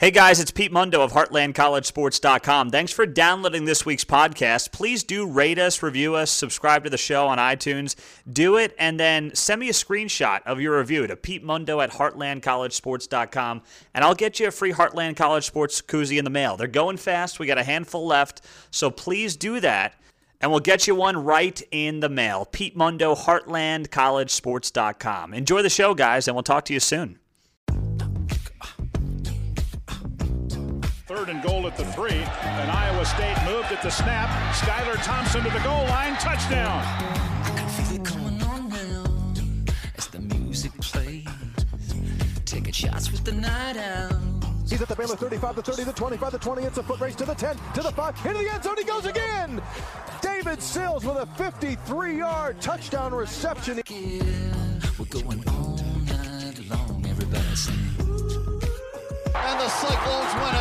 Hey guys, it's Pete Mundo of HeartlandCollegeSports.com. Thanks for downloading this week's podcast. Please do rate us, review us, subscribe to the show on iTunes. Do it, and then send me a screenshot of your review to Pete Mundo at HeartlandCollegeSports.com, and I'll get you a free Heartland College Sports koozie in the mail. They're going fast. We got a handful left, so please do that, and we'll get you one right in the mail. Pete Mundo, HeartlandCollegeSports.com. Enjoy the show, guys, and we'll talk to you soon. Third and goal at the three, and Iowa State moved at the snap. Skylar Thompson to the goal line, touchdown. I can feel it coming on now as the music plays. Taking shots with the night owls. He's at the Baylor 35, the 30, the 25, the 20. It's a foot race to the 10, to the 5, into the end zone. He goes again. David Sills with a 53-yard touchdown reception. We're going all night long. Everybody sing. And the Cyclones win it.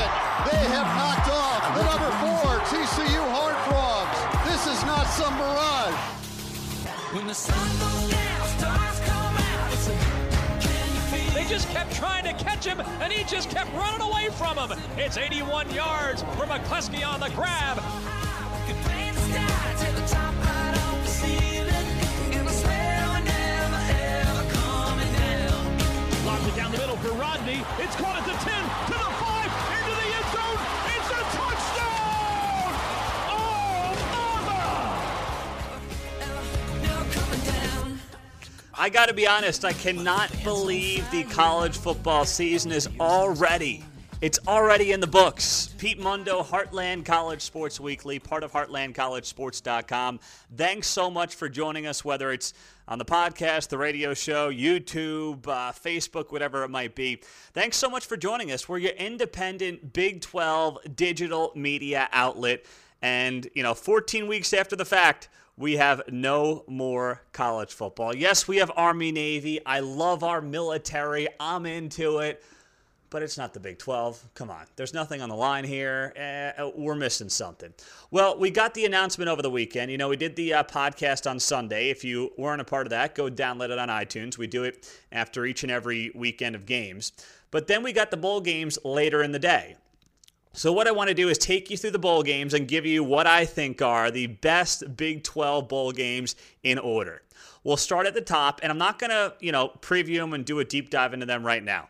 Is not some mirage. When the sun goes down, stars come out. It's a, can you feel They just kept trying to catch him, and he just kept running away from him. It's 81 yards for McCluskey on the grab. We can play the sky to the top right off the ceiling. And I swear we're never ever coming down. Lobs it down the middle for Rodney. It's caught at the 10, to the 5, I got to be honest, I cannot believe the college football season is already. It's already in the books. Pete Mundo, Heartland College Sports Weekly, part of HeartlandCollegeSports.com. Thanks so much for joining us, whether it's on the podcast, the radio show, YouTube, uh, Facebook, whatever it might be. Thanks so much for joining us. We're your independent Big 12 digital media outlet. And, you know, 14 weeks after the fact, we have no more college football. Yes, we have Army Navy. I love our military. I'm into it. But it's not the Big 12. Come on. There's nothing on the line here. Eh, we're missing something. Well, we got the announcement over the weekend. You know, we did the uh, podcast on Sunday. If you weren't a part of that, go download it on iTunes. We do it after each and every weekend of games. But then we got the bowl games later in the day. So, what I want to do is take you through the bowl games and give you what I think are the best Big 12 bowl games in order. We'll start at the top, and I'm not going to, you know, preview them and do a deep dive into them right now.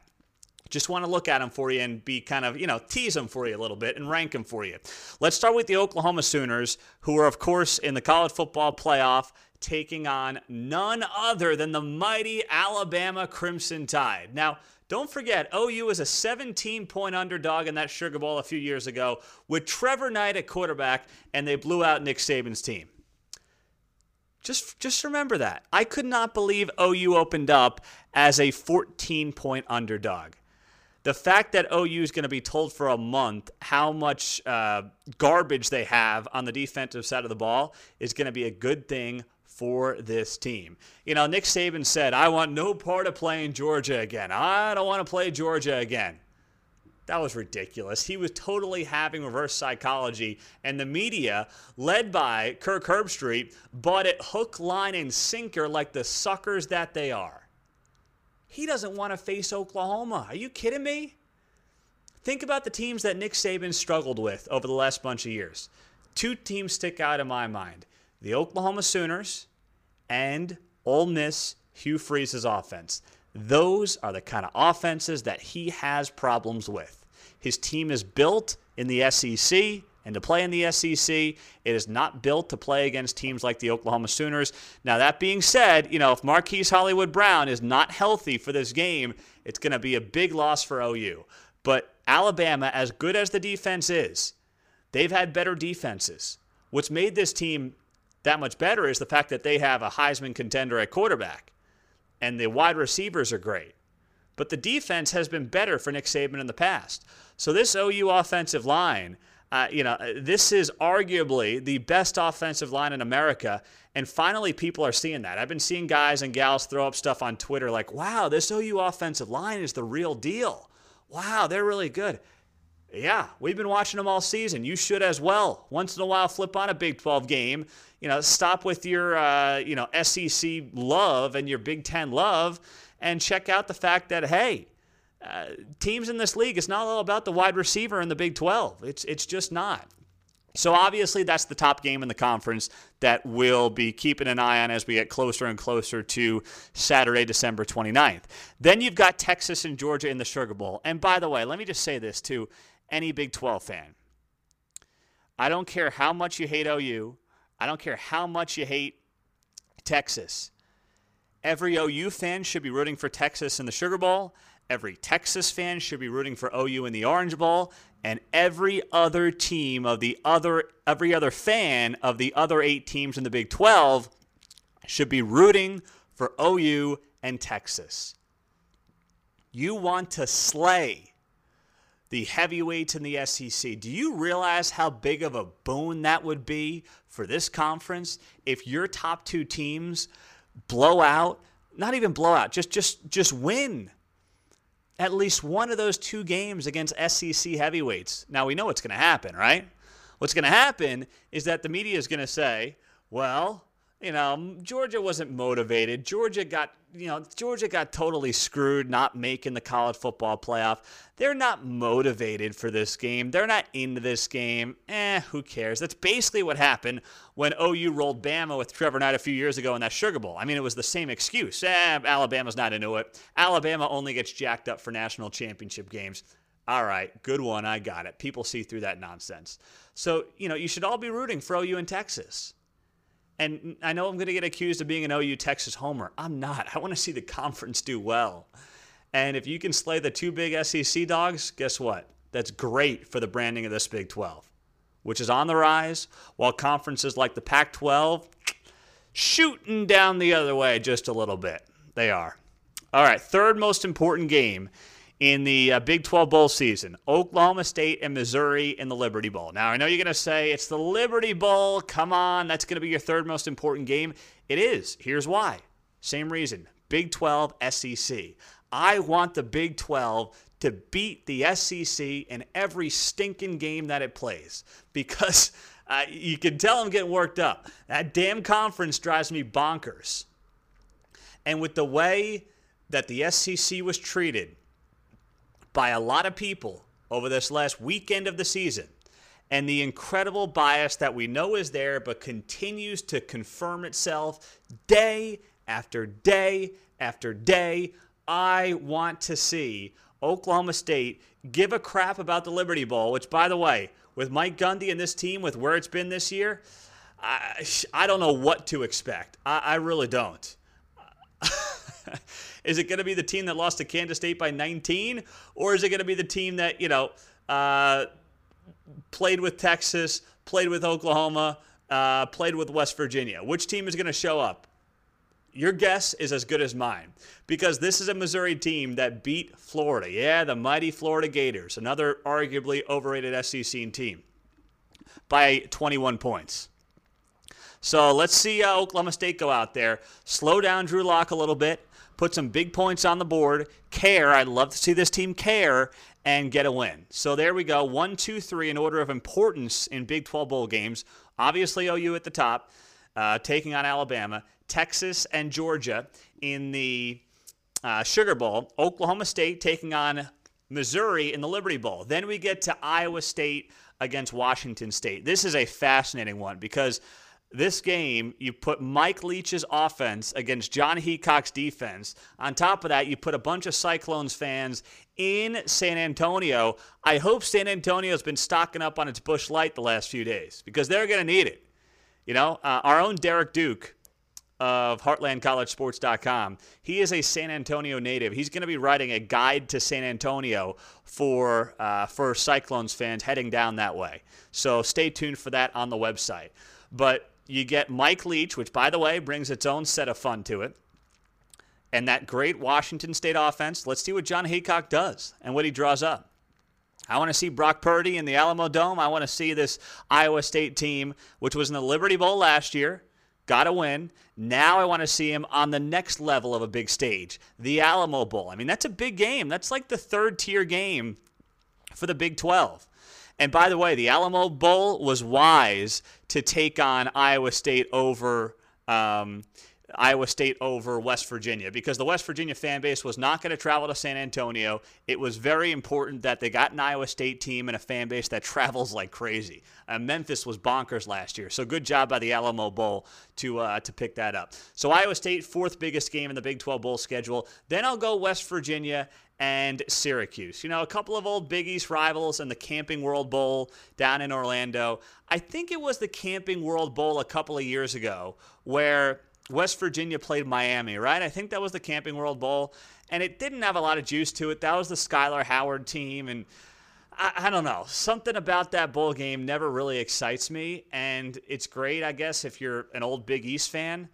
Just want to look at them for you and be kind of, you know, tease them for you a little bit and rank them for you. Let's start with the Oklahoma Sooners, who are, of course, in the college football playoff, taking on none other than the mighty Alabama Crimson Tide. Now, don't forget, OU was a 17 point underdog in that Sugar Bowl a few years ago with Trevor Knight at quarterback, and they blew out Nick Saban's team. Just, just remember that. I could not believe OU opened up as a 14 point underdog. The fact that OU is going to be told for a month how much uh, garbage they have on the defensive side of the ball is going to be a good thing for this team. You know, Nick Saban said, I want no part of playing Georgia again. I don't want to play Georgia again. That was ridiculous. He was totally having reverse psychology, and the media, led by Kirk Herbstreit, bought it hook, line, and sinker like the suckers that they are. He doesn't want to face Oklahoma. Are you kidding me? Think about the teams that Nick Saban struggled with over the last bunch of years. Two teams stick out in my mind the Oklahoma Sooners and Ole Miss Hugh Freeze's offense. Those are the kind of offenses that he has problems with. His team is built in the SEC, and to play in the SEC, it is not built to play against teams like the Oklahoma Sooners. Now, that being said, you know, if Marquise Hollywood Brown is not healthy for this game, it's going to be a big loss for OU. But Alabama, as good as the defense is, they've had better defenses. What's made this team that much better is the fact that they have a Heisman contender at quarterback, and the wide receivers are great. But the defense has been better for Nick Saban in the past. So this OU offensive line, uh, you know, this is arguably the best offensive line in America. And finally, people are seeing that. I've been seeing guys and gals throw up stuff on Twitter like, wow, this OU offensive line is the real deal. Wow, they're really good. Yeah, we've been watching them all season. You should as well. Once in a while, flip on a Big 12 game. You know, stop with your, uh, you know, SEC love and your Big 10 love and check out the fact that, hey, uh, teams in this league, it's not all about the wide receiver in the Big 12. It's it's just not. So obviously that's the top game in the conference that we'll be keeping an eye on as we get closer and closer to Saturday, December 29th. Then you've got Texas and Georgia in the Sugar Bowl. And by the way, let me just say this to any Big 12 fan. I don't care how much you hate OU. I don't care how much you hate Texas. Every OU fan should be rooting for Texas in the Sugar Bowl. Every Texas fan should be rooting for OU in the Orange Bowl. And every other team of the other, every other fan of the other eight teams in the Big 12 should be rooting for OU and Texas. You want to slay the heavyweights in the SEC. Do you realize how big of a boon that would be for this conference if your top two teams blow out, not even blow out, just just just win at least one of those two games against SEC heavyweights. Now we know what's going to happen, right? What's going to happen is that the media is going to say, "Well, you know, Georgia wasn't motivated. Georgia got, you know, Georgia got totally screwed not making the college football playoff. They're not motivated for this game. They're not into this game. Eh, who cares? That's basically what happened when OU rolled Bama with Trevor Knight a few years ago in that Sugar Bowl. I mean, it was the same excuse. Eh, Alabama's not into it. Alabama only gets jacked up for national championship games. All right, good one. I got it. People see through that nonsense. So, you know, you should all be rooting for OU in Texas. And I know I'm going to get accused of being an OU Texas homer. I'm not. I want to see the conference do well. And if you can slay the two big SEC dogs, guess what? That's great for the branding of this Big 12, which is on the rise, while conferences like the Pac 12 shooting down the other way just a little bit. They are. All right, third most important game in the uh, Big 12 bowl season Oklahoma State and Missouri in the Liberty Bowl. Now, I know you're going to say it's the Liberty Bowl. Come on, that's going to be your third most important game. It is. Here's why. Same reason Big 12, SEC. I want the Big 12 to beat the SEC in every stinking game that it plays because uh, you can tell I'm getting worked up. That damn conference drives me bonkers. And with the way that the SEC was treated, by a lot of people over this last weekend of the season and the incredible bias that we know is there but continues to confirm itself day after day after day. I want to see Oklahoma State give a crap about the Liberty Bowl, which, by the way, with Mike Gundy and this team, with where it's been this year, I, I don't know what to expect. I, I really don't. is it going to be the team that lost to Kansas State by 19, or is it going to be the team that you know uh, played with Texas, played with Oklahoma, uh, played with West Virginia? Which team is going to show up? Your guess is as good as mine because this is a Missouri team that beat Florida. Yeah, the mighty Florida Gators, another arguably overrated SEC team, by 21 points. So let's see uh, Oklahoma State go out there, slow down Drew Lock a little bit, put some big points on the board, care. I'd love to see this team care and get a win. So there we go. One, two, three in order of importance in Big 12 bowl games. Obviously, OU at the top, uh, taking on Alabama, Texas and Georgia in the uh, Sugar Bowl, Oklahoma State taking on Missouri in the Liberty Bowl. Then we get to Iowa State against Washington State. This is a fascinating one because this game, you put Mike Leach's offense against John Heacock's defense. On top of that, you put a bunch of Cyclones fans in San Antonio. I hope San Antonio's been stocking up on its Busch Light the last few days because they're going to need it. You know, uh, our own Derek Duke of HeartlandCollegeSports.com. He is a San Antonio native. He's going to be writing a guide to San Antonio for uh, for Cyclones fans heading down that way. So stay tuned for that on the website. But you get Mike Leach, which by the way brings its own set of fun to it, and that great Washington State offense. Let's see what John Heacock does and what he draws up. I want to see Brock Purdy in the Alamo Dome. I want to see this Iowa State team, which was in the Liberty Bowl last year, got to win. Now I want to see him on the next level of a big stage, the Alamo Bowl. I mean, that's a big game. That's like the third tier game for the Big 12. And by the way, the Alamo Bowl was wise to take on Iowa State over um, Iowa State over West Virginia because the West Virginia fan base was not going to travel to San Antonio. It was very important that they got an Iowa State team and a fan base that travels like crazy. Uh, Memphis was bonkers last year, so good job by the Alamo Bowl to uh, to pick that up. So Iowa State, fourth biggest game in the Big 12 bowl schedule. Then I'll go West Virginia and Syracuse. You know, a couple of old Big East rivals and the Camping World Bowl down in Orlando. I think it was the Camping World Bowl a couple of years ago where West Virginia played Miami, right? I think that was the Camping World Bowl, and it didn't have a lot of juice to it. That was the Skyler Howard team, and I, I don't know. Something about that bowl game never really excites me, and it's great, I guess, if you're an old Big East fan,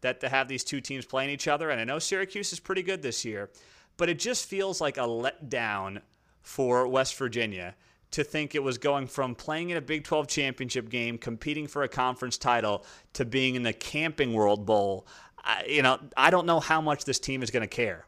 that to have these two teams playing each other. And I know Syracuse is pretty good this year, but it just feels like a letdown for West Virginia to think it was going from playing in a Big 12 championship game, competing for a conference title, to being in the Camping World Bowl. I, you know, I don't know how much this team is going to care.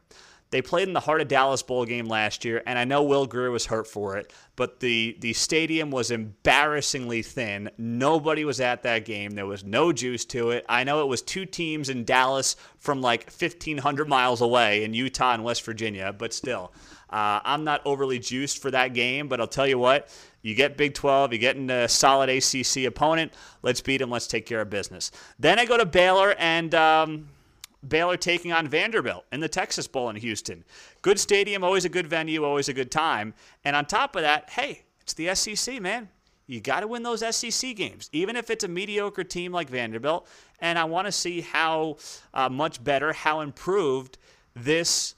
They played in the Heart of Dallas Bowl game last year, and I know Will Grier was hurt for it, but the, the stadium was embarrassingly thin. Nobody was at that game. There was no juice to it. I know it was two teams in Dallas from like 1,500 miles away in Utah and West Virginia, but still. Uh, I'm not overly juiced for that game, but I'll tell you what, you get Big 12, you get a solid ACC opponent. Let's beat them. Let's take care of business. Then I go to Baylor and. Um, Baylor taking on Vanderbilt in the Texas Bowl in Houston. Good stadium, always a good venue, always a good time. And on top of that, hey, it's the SEC, man. You got to win those SEC games, even if it's a mediocre team like Vanderbilt. And I want to see how uh, much better, how improved this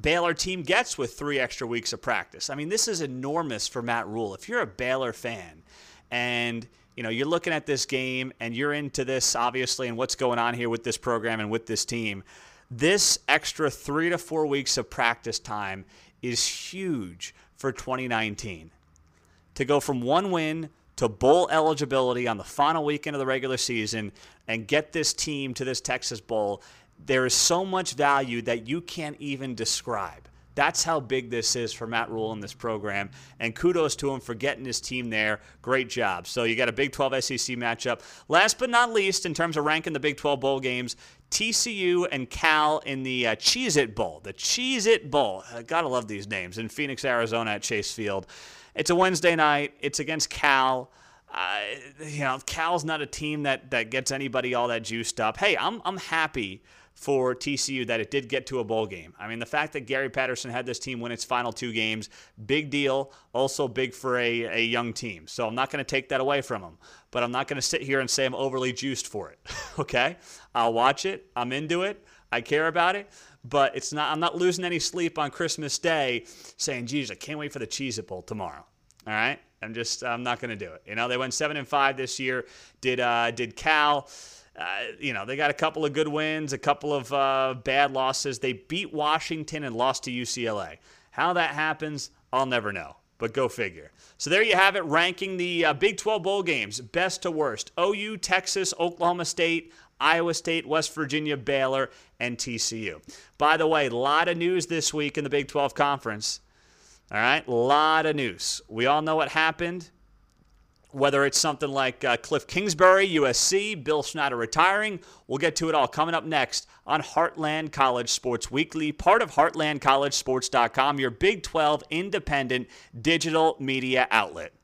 Baylor team gets with three extra weeks of practice. I mean, this is enormous for Matt Rhule. If you're a Baylor fan and you know, you're looking at this game and you're into this, obviously, and what's going on here with this program and with this team. This extra three to four weeks of practice time is huge for 2019. To go from one win to bowl eligibility on the final weekend of the regular season and get this team to this Texas Bowl, there is so much value that you can't even describe. That's how big this is for Matt Rhule in this program. And kudos to him for getting his team there. Great job. So you got a Big 12 SEC matchup. Last but not least, in terms of ranking the Big 12 bowl games, TCU and Cal in the uh, Cheez It Bowl. The Cheez It Bowl. I gotta love these names. In Phoenix, Arizona at Chase Field. It's a Wednesday night. It's against Cal. Uh, you know, Cal's not a team that, that gets anybody all that juiced up. Hey, I'm, I'm happy for TCU that it did get to a bowl game. I mean, the fact that Gary Patterson had this team win its final two games, big deal. Also big for a, a young team. So I'm not going to take that away from them. But I'm not going to sit here and say I'm overly juiced for it. okay? I'll watch it. I'm into it. I care about it. But it's not. I'm not losing any sleep on Christmas Day saying, "Geez, I can't wait for the Cheez It Bowl tomorrow." All right, I'm just. I'm not going to do it. You know, they went seven and five this year. Did uh, did Cal? Uh, you know, they got a couple of good wins, a couple of uh, bad losses. They beat Washington and lost to UCLA. How that happens, I'll never know. But go figure. So there you have it, ranking the uh, Big 12 bowl games, best to worst. OU, Texas, Oklahoma State, Iowa State, West Virginia, Baylor, and TCU. By the way, a lot of news this week in the Big 12 Conference. All right, a lot of news. We all know what happened whether it's something like uh, Cliff Kingsbury, USC, Bill Snyder retiring. We'll get to it all coming up next on Heartland College Sports Weekly, part of HeartlandCollegeSports.com, your Big 12 independent digital media outlet.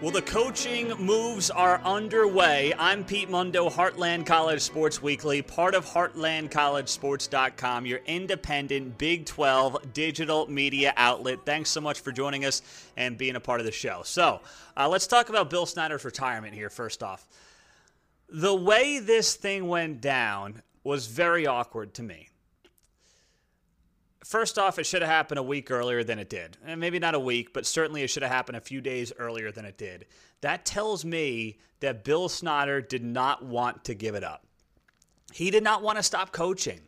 Well, the coaching moves are underway. I'm Pete Mundo, Heartland College Sports Weekly, part of HeartlandCollegeSports.com, your independent Big 12 digital media outlet. Thanks so much for joining us and being a part of the show. So, uh, let's talk about Bill Snyder's retirement here, first off. The way this thing went down was very awkward to me. First off, it should have happened a week earlier than it did. And maybe not a week, but certainly it should have happened a few days earlier than it did. That tells me that Bill Snyder did not want to give it up. He did not want to stop coaching.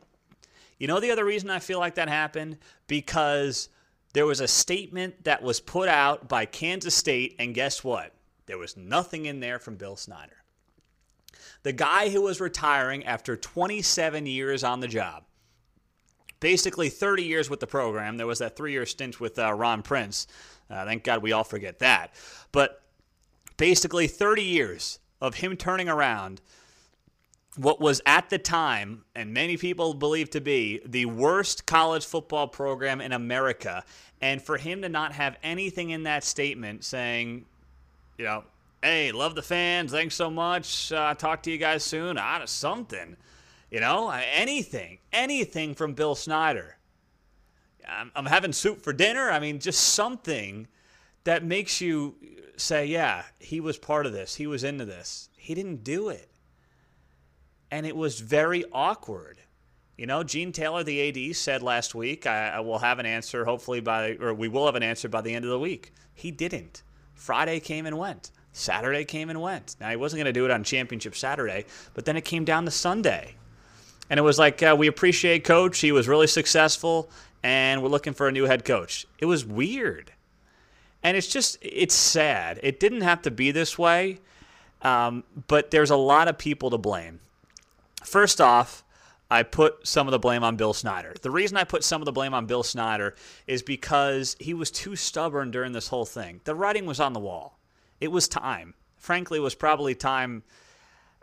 You know the other reason I feel like that happened? Because there was a statement that was put out by Kansas State, and guess what? There was nothing in there from Bill Snyder. The guy who was retiring after 27 years on the job basically 30 years with the program. There was that three year stint with uh, Ron Prince. Uh, thank God we all forget that. But basically 30 years of him turning around what was at the time, and many people believe to be, the worst college football program in America. And for him to not have anything in that statement saying, you know, hey, love the fans, thanks so much, uh, talk to you guys soon, out of something, you know, anything, anything from Bill Snyder. I'm, I'm having soup for dinner. I mean, just something that makes you say, yeah, he was part of this, he was into this. He didn't do it and it was very awkward. You know, Gene Taylor, the AD, said last week, I, I, will have an answer hopefully by, or we will have an answer by the end of the week. He didn't. Friday came and went. Saturday came and went. Now, he wasn't going to do it on Championship Saturday, but then it came down to Sunday. And it was like, uh, we appreciate Coach. He was really successful, and we're looking for a new head coach. It was weird. And it's just, it's sad. It didn't have to be this way, um, but there's a lot of people to blame. First off, I put some of the blame on Bill Snyder. The reason I put some of the blame on Bill Snyder is because he was too stubborn during this whole thing. The writing was on the wall. It was time. Frankly, it was probably time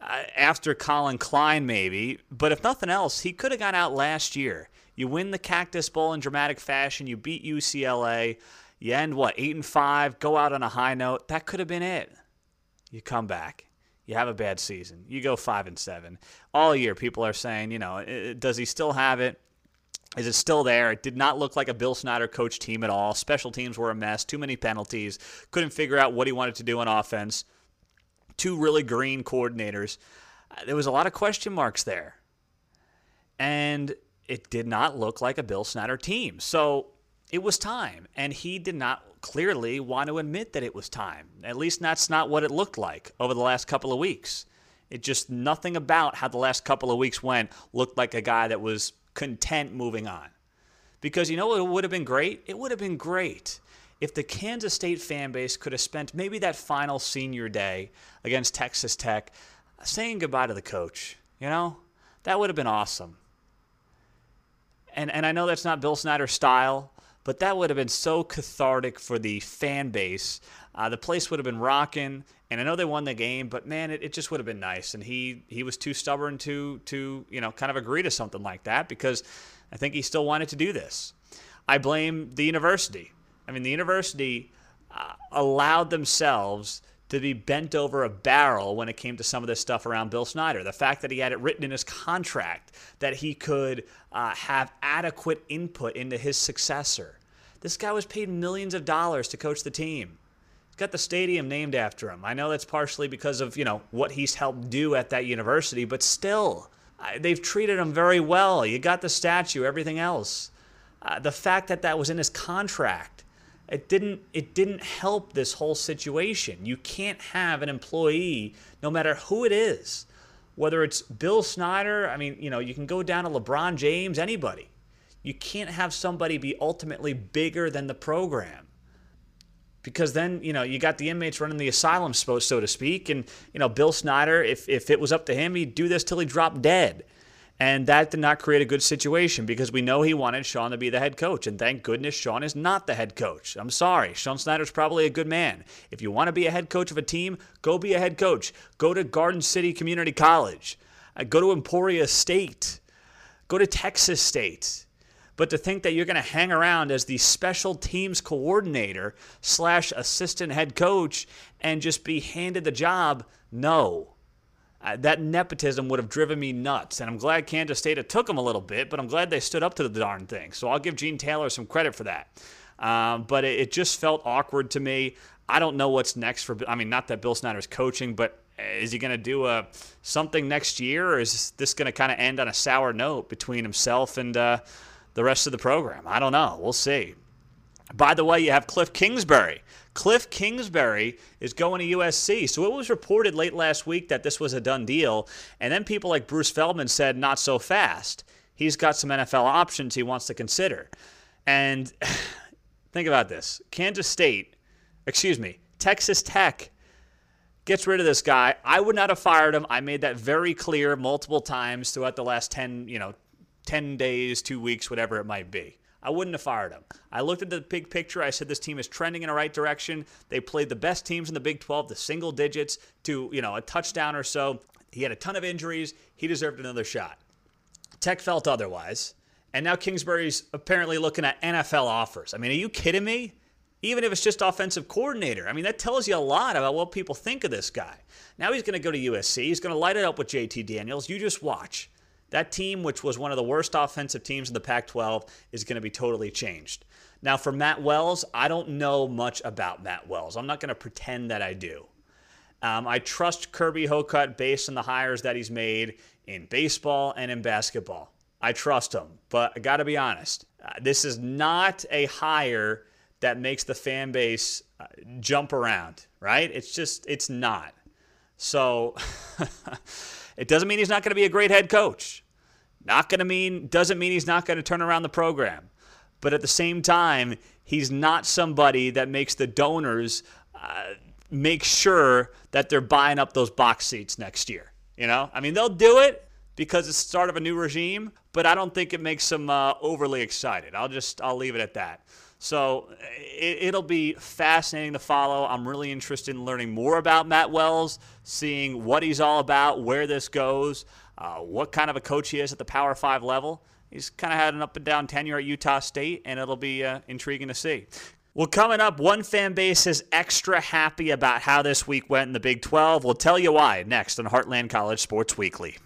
uh, after Collin Klein, maybe. But if nothing else, he could have gone out last year. You win the Cactus Bowl in dramatic fashion. You beat UCLA. You end what eight and five. Go out on a high note. That could have been it. You come back you have a bad season. You go five and seven. All year, people are saying, you know, does he still have it? Is it still there? It did not look like a Bill Snyder coach team at all. Special teams were a mess. Too many penalties. Couldn't figure out what he wanted to do on offense. Two really green coordinators. Uh, there was a lot of question marks there. And it did not look like a Bill Snyder team. So it was time. And he did not clearly want to admit that it was time. At least that's not what it looked like over the last couple of weeks. It just nothing about how the last couple of weeks went looked like a guy that was content moving on. Because you know what would have been great? It would have been great if the Kansas State fan base could have spent maybe that final senior day against Texas Tech saying goodbye to the coach. You know? That would have been awesome. And and I know that's not Bill Snyder's style, but that would have been so cathartic for the fan base. Uh, the place would have been rocking, and I know they won the game, but man, it, it just would have been nice. And he he was too stubborn to to you know kind of agree to something like that because I think he still wanted to do this. I blame the university. I mean, the university uh, allowed themselves to be bent over a barrel when it came to some of this stuff around Bill Snyder. The fact that he had it written in his contract that he could uh, have adequate input into his successor. This guy was paid millions of dollars to coach the team. He's got the stadium named after him. I know that's partially because of, you know, what he's helped do at that university, but still, they've treated him very well. You got the statue, everything else. Uh, the fact that that was in his contract, it didn't it didn't help this whole situation. You can't have an employee, no matter who it is, whether it's Bill Snyder, I mean, you know, you can go down to LeBron James, anybody. You can't have somebody be ultimately bigger than the program. Because then, you know, you got the inmates running the asylum, so to speak. And, you know, Bill Snyder, if, if it was up to him, he'd do this till he dropped dead. And that did not create a good situation because we know he wanted Sean to be the head coach. And thank goodness Sean is not the head coach. I'm sorry. Sean Snyder's probably a good man. If you want to be a head coach of a team, go be a head coach. Go to Garden City Community College. Uh, go to Emporia State. Go to Texas State. But to think that you're going to hang around as the special teams coordinator slash assistant head coach and just be handed the job, no. Uh, that nepotism would have driven me nuts. And I'm glad Kansas State took them a little bit, but I'm glad they stood up to the darn thing. So I'll give Gene Taylor some credit for that. Um, but it, it, just felt awkward to me. I don't know what's next for. I mean, not that Bill Snyder's coaching, but is he going to do a something next year, or is this going to kind of end on a sour note between himself and uh, the rest of the program? I don't know. We'll see. By the way, you have Cliff Kingsbury. Cliff Kingsbury is going to USC. So it was reported late last week that this was a done deal. And then people like Bruce Feldman said, not so fast. He's got some NFL options he wants to consider. And think about this Kansas State, excuse me, Texas Tech gets rid of this guy. I would not have fired him. I made that very clear multiple times throughout the last 10, you know, 10 days, two weeks, whatever it might be. I wouldn't have fired him. I looked at the big picture. I said this team is trending in the right direction. They played the best teams in the Big 12 to single digits to, you know, a touchdown or so. He had a ton of injuries. He deserved another shot. Tech felt otherwise. And now Kingsbury's apparently looking at NFL offers. I mean, are you kidding me? Even if it's just offensive coordinator. I mean, that tells you a lot about what people think of this guy. Now he's going to go to USC. He's going to light it up with JT Daniels. You just watch. That team, which was one of the worst offensive teams in the Pac 12, is going to be totally changed. Now, for Matt Wells, I don't know much about Matt Wells. I'm not going to pretend that I do. Um, I trust Kirby Hocutt based on the hires that he's made in baseball and in basketball. I trust him, but I got to be honest. Uh, this is not a hire that makes the fan base uh, jump around, right? It's just, it's not. So it doesn't mean he's not going to be a great head coach. Not going to mean, doesn't mean he's not going to turn around the program. But at the same time, he's not somebody that makes the donors uh, make sure that they're buying up those box seats next year. You know, I mean, they'll do it because it's the start of a new regime, but I don't think it makes them uh, overly excited. I'll just I'll leave it at that. So it, will be fascinating to follow. I'm really interested in learning more about Matt Wells, seeing what he's all about, where this goes, uh, what kind of a coach he is at the Power Five level. He's kind of had an up and down tenure at Utah State, and it'll be uh, intriguing to see. Well, coming up, one fan base is extra happy about how this week went in the Big 12. We'll tell you why next on Heartland College Sports Weekly.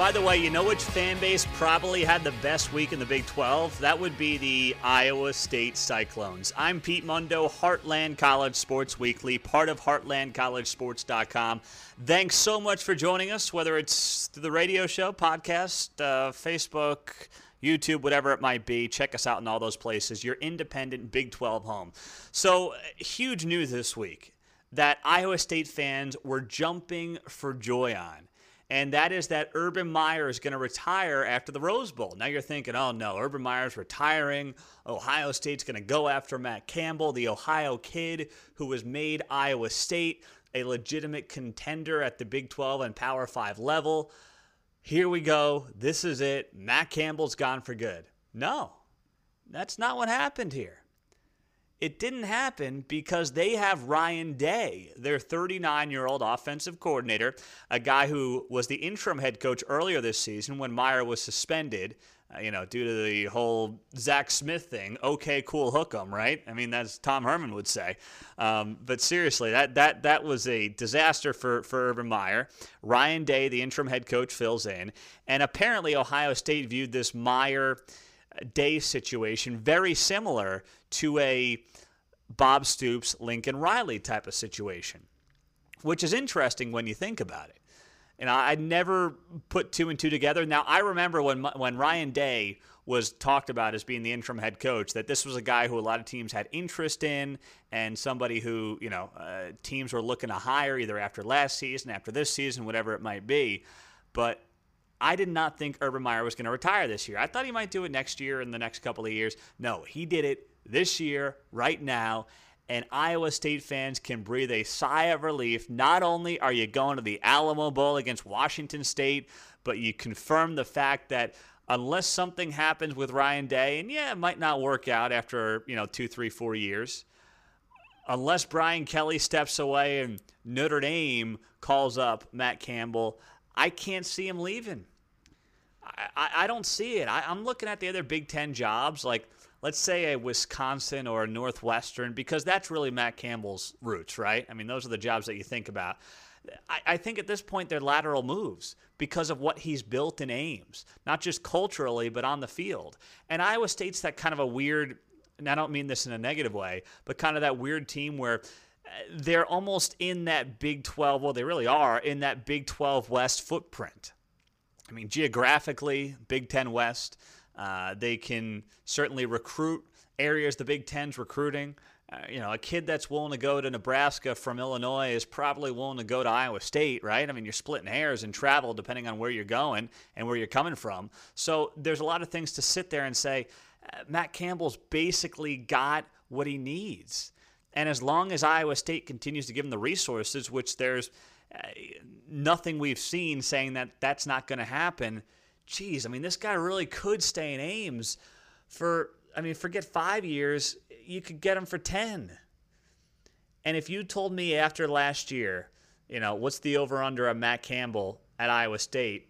By the way, you know which fan base probably had the best week in the Big 12? That would be the Iowa State Cyclones. I'm Pete Mundo, Heartland College Sports Weekly, part of HeartlandCollegeSports.com. Thanks so much for joining us, whether it's through the radio show, podcast, uh, Facebook, YouTube, whatever it might be. Check us out in all those places. Your independent Big 12 home. So, huge news this week that Iowa State fans were jumping for joy on and that is that Urban Meyer is going to retire after the Rose Bowl. Now you're thinking, oh no, Urban Meyer's retiring. Ohio State's going to go after Matt Campbell, the Ohio kid who was made Iowa State a legitimate contender at the Big 12 and Power 5 level. Here we go. This is it. Matt Campbell's gone for good. No, that's not what happened here. It didn't happen because they have Ryan Day, their 39 year old offensive coordinator, a guy who was the interim head coach earlier this season when Meyer was suspended. Uh, you know, due to the whole Zach Smith thing, okay, cool, hook 'em, right? I mean, that's Tom Herman would say. Um, but seriously, that that that was a disaster for for Urban Meyer. Ryan Day, the interim head coach, fills in, and apparently Ohio State viewed this Meyer Day situation very similar to a Bob Stoops, Lincoln Riley type of situation, which is interesting when you think about it. And I, I never put two and two together. Now I remember when when Ryan Day was talked about as being the interim head coach that this was a guy who a lot of teams had interest in and somebody who you know uh, teams were looking to hire either after last season, after this season, whatever it might be. But I did not think Urban Meyer was going to retire this year. I thought he might do it next year in the next couple of years. No, he did it this year, right now. And Iowa State fans can breathe a sigh of relief. Not only are you going to the Alamo Bowl against Washington State, but you confirm the fact that unless something happens with Ryan Day, and yeah, it might not work out after, you know, two, three, four years, unless Brian Kelly steps away and Notre Dame calls up Matt Campbell, I can't see him leaving. I, I don't see it. I, I'm looking at the other Big Ten jobs, like let's say a Wisconsin or a Northwestern, because that's really Matt Campbell's roots, right? I mean, those are the jobs that you think about. I, I think at this point they're lateral moves because of what he's built in Ames, not just culturally, but on the field. And Iowa State's that kind of a weird, and I don't mean this in a negative way, but kind of that weird team where they're almost in that Big 12, well, they really are, in that Big 12 West footprint. I mean, geographically, Big Ten West, uh, they can certainly recruit areas the Big Ten's recruiting. Uh, you know, a kid that's willing to go to Nebraska from Illinois is probably willing to go to Iowa State, right? I mean, you're splitting hairs and travel depending on where you're going and where you're coming from. So there's a lot of things to sit there and say, uh, Matt Campbell's basically got what he needs. And as long as Iowa State continues to give him the resources, which there's uh, nothing we've seen saying that that's not going to happen, geez, I mean, this guy really could stay in Ames for, I mean, forget five years, you could get him for 10. And if you told me after last year, you know, what's the over under on Matt Campbell at Iowa State,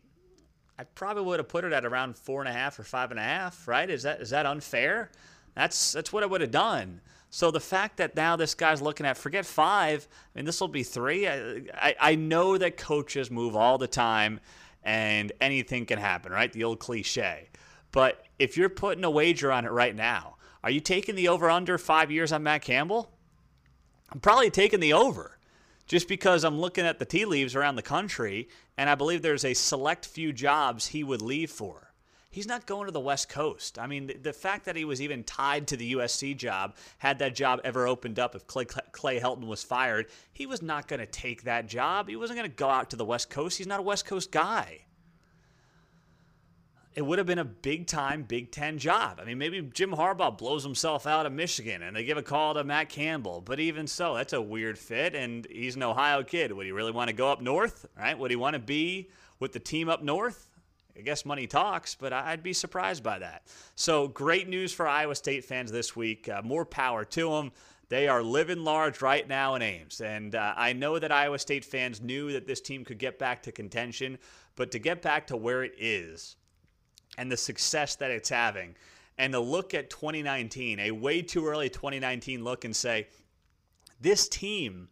I probably would have put it at around four and a half or five and a half, right? Is that is that unfair? That's that's what I would have done. So the fact that now this guy's looking at forget five, I mean this will be three. I, I I know that coaches move all the time, and anything can happen, right? The old cliche. But if you're putting a wager on it right now, are you taking the over under five years on Matt Campbell? I'm probably taking the over just because I'm looking at the tea leaves around the country and I believe there's a select few jobs he would leave for. He's not going to the West Coast. I mean, the, the fact that he was even tied to the USC job, had that job ever opened up, if Clay, Clay Helton was fired, he was not going to take that job. He wasn't going to go out to the West Coast. He's not a West Coast guy it would have been a big time Big Ten job. I mean, maybe Jim Harbaugh blows himself out of Michigan and they give a call to Matt Campbell. But even so, that's a weird fit. And he's an Ohio kid. Would he really want to go up north? Right? Would he want to be with the team up north? I guess money talks, but I'd be surprised by that. So great news for Iowa State fans this week. Uh, more power to them. They are living large right now in Ames. And uh, I know that Iowa State fans knew that this team could get back to contention, but to get back to where it is, and the success that it's having, and to look at 2019, a way too early 2019 look, and say, this team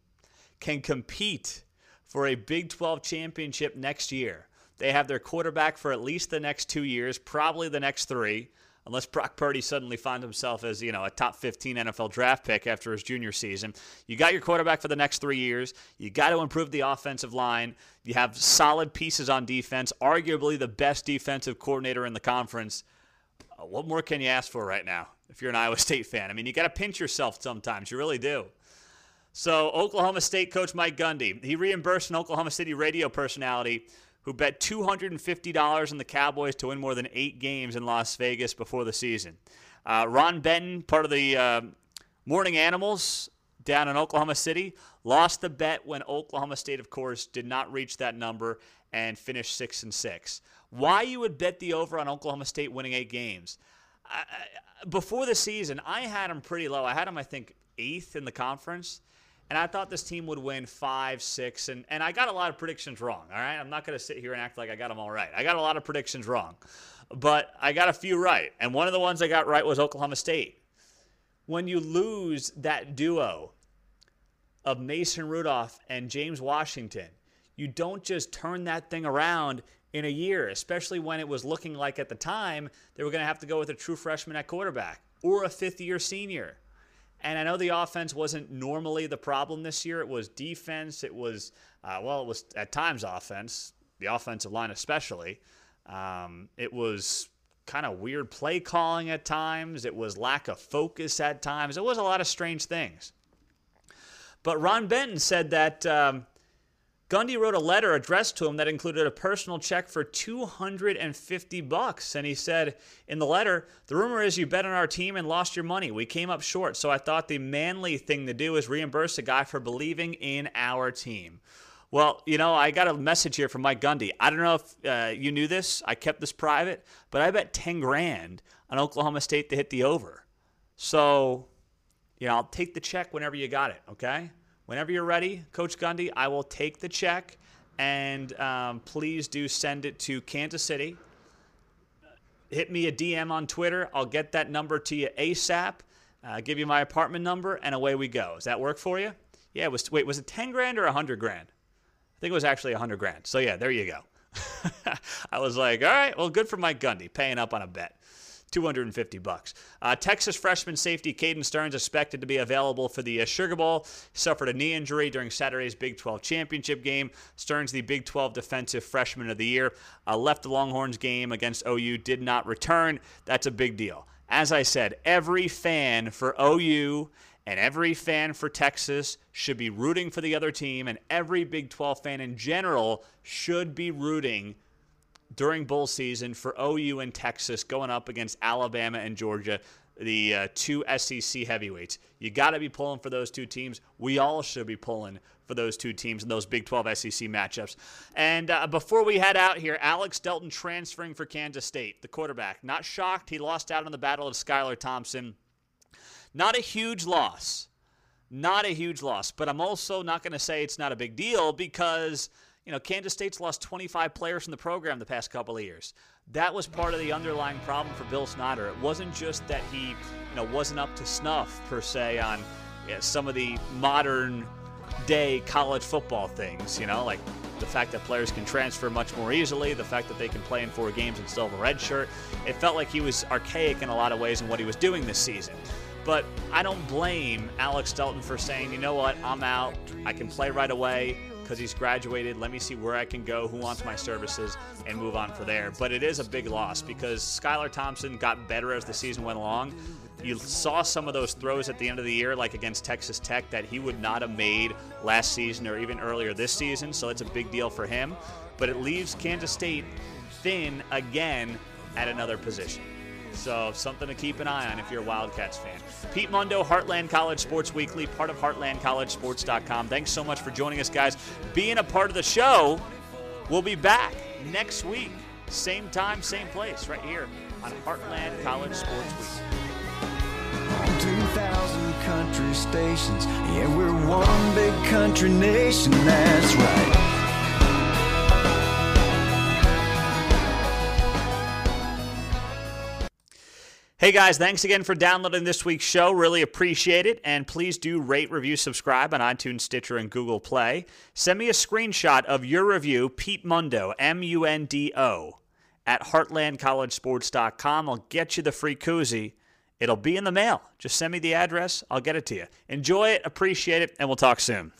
can compete for a Big 12 championship next year. They have their quarterback for at least the next two years, probably the next three, unless Brock Purdy suddenly finds himself as you know a top 15 NFL draft pick after his junior season. You got your quarterback for the next three years. You got to improve the offensive line. You have solid pieces on defense, arguably the best defensive coordinator in the conference. Uh, what more can you ask for right now if you're an Iowa State fan? I mean, you got to pinch yourself sometimes. You really do. So, Oklahoma State coach Mike Gundy, he reimbursed an Oklahoma City radio personality who bet $250 on the Cowboys to win more than eight games in Las Vegas before the season. Uh, Ron Benton, part of the uh, Morning Animals down in Oklahoma City, lost the bet when Oklahoma State, of course, did not reach that number and finished six and six. Why you would bet the over on Oklahoma State winning eight games? I, I, before the season, I had them pretty low. I had them, I think, eighth in the conference. And I thought this team would win five, six, and, and I got a lot of predictions wrong. All right. I'm not going to sit here and act like I got them all right. I got a lot of predictions wrong, but I got a few right. And one of the ones I got right was Oklahoma State. When you lose that duo of Mason Rudolph and James Washington, you don't just turn that thing around in a year, especially when it was looking like at the time they were going to have to go with a true freshman at quarterback or a fifth year senior. And I know the offense wasn't normally the problem this year. It was defense. It was, uh, well, it was at times offense, the offensive line especially. Um, it was kind of weird play calling at times. It was lack of focus at times. It was a lot of strange things. But Ron Benton said that um, Gundy wrote a letter addressed to him that included a personal check for 250 bucks and he said in the letter, "The rumor is you bet on our team and lost your money. We came up short, so I thought the manly thing to do is reimburse a guy for believing in our team." Well, you know, I got a message here from Mike Gundy. I don't know if uh, you knew this. I kept this private, but I bet 10 grand on Oklahoma State to hit the over. So, you know, I'll take the check whenever you got it, okay? Whenever you're ready, Coach Gundy, I will take the check and um, please do send it to Kansas City. Hit me a DM on Twitter. I'll get that number to you ASAP. Uh, give you my apartment number, and away we go. Does that work for you? Yeah. Was wait, was it ten grand or a hundred grand? I think it was actually a hundred grand. So yeah, there you go. I was like, all right, well, good for Mike Gundy paying up on a bet. 250 bucks. Uh, Texas freshman safety Caden Sterns expected to be available for the uh, Sugar Bowl. Suffered a knee injury during Saturday's Big 12 championship game. Sterns, the Big 12 defensive freshman of the year, uh, left the Longhorns game against OU, did not return. That's a big deal. As I said, every fan for OU and every fan for Texas should be rooting for the other team, and every Big 12 fan in general should be rooting during bowl season for OU and Texas going up against Alabama and Georgia. the uh, two SEC heavyweights. You got to be pulling for those two teams. We all should be pulling for those two teams in those Big 12 SEC matchups. And uh, before we head out here, Alex Delton transferring for Kansas State, the quarterback. Not shocked. He lost out in the battle of Skylar Thompson. Not a huge loss. Not a huge loss. But I'm also not going to say it's not a big deal because, you know, Kansas State's lost 25 players from the program the past couple of years. That was part of the underlying problem for Bill Snyder. It wasn't just that he, you know, wasn't up to snuff per se on yeah, some of the modern day college football things, you know, like the fact that players can transfer much more easily, the fact that they can play in four games and still have a red shirt. It felt like he was archaic in a lot of ways in what he was doing this season. But I don't blame Alex Delton for saying, you know what, I'm out. I can play right away because he's graduated. Let me see where I can go, who wants my services, and move on for there. But it is a big loss because Skylar Thompson got better as the season went along. You saw some of those throws at the end of the year, like against Texas Tech, that he would not have made last season or even earlier this season. So it's a big deal for him. But it leaves Kansas State thin again at another position. So something to keep an eye on if you're a Wildcats fan. Pete Mundo, Heartland College Sports Weekly, part of HeartlandCollegeSports.com. Thanks so much for joining us, guys. Being a part of the show, we'll be back next week. Same time, same place, right here on Heartland College Sports Weekly. 2,000 country stations. Yeah, we're one big country nation, that's right. Hey guys, thanks again for downloading this week's show. Really appreciate it. And please do rate, review, subscribe on iTunes, Stitcher, and Google Play. Send me a screenshot of your review, Pete Mundo, M U N D O, at heartlandcollegesports.com. I'll get you the free koozie. It'll be in the mail. Just send me the address, I'll get it to you. Enjoy it, appreciate it, and we'll talk soon.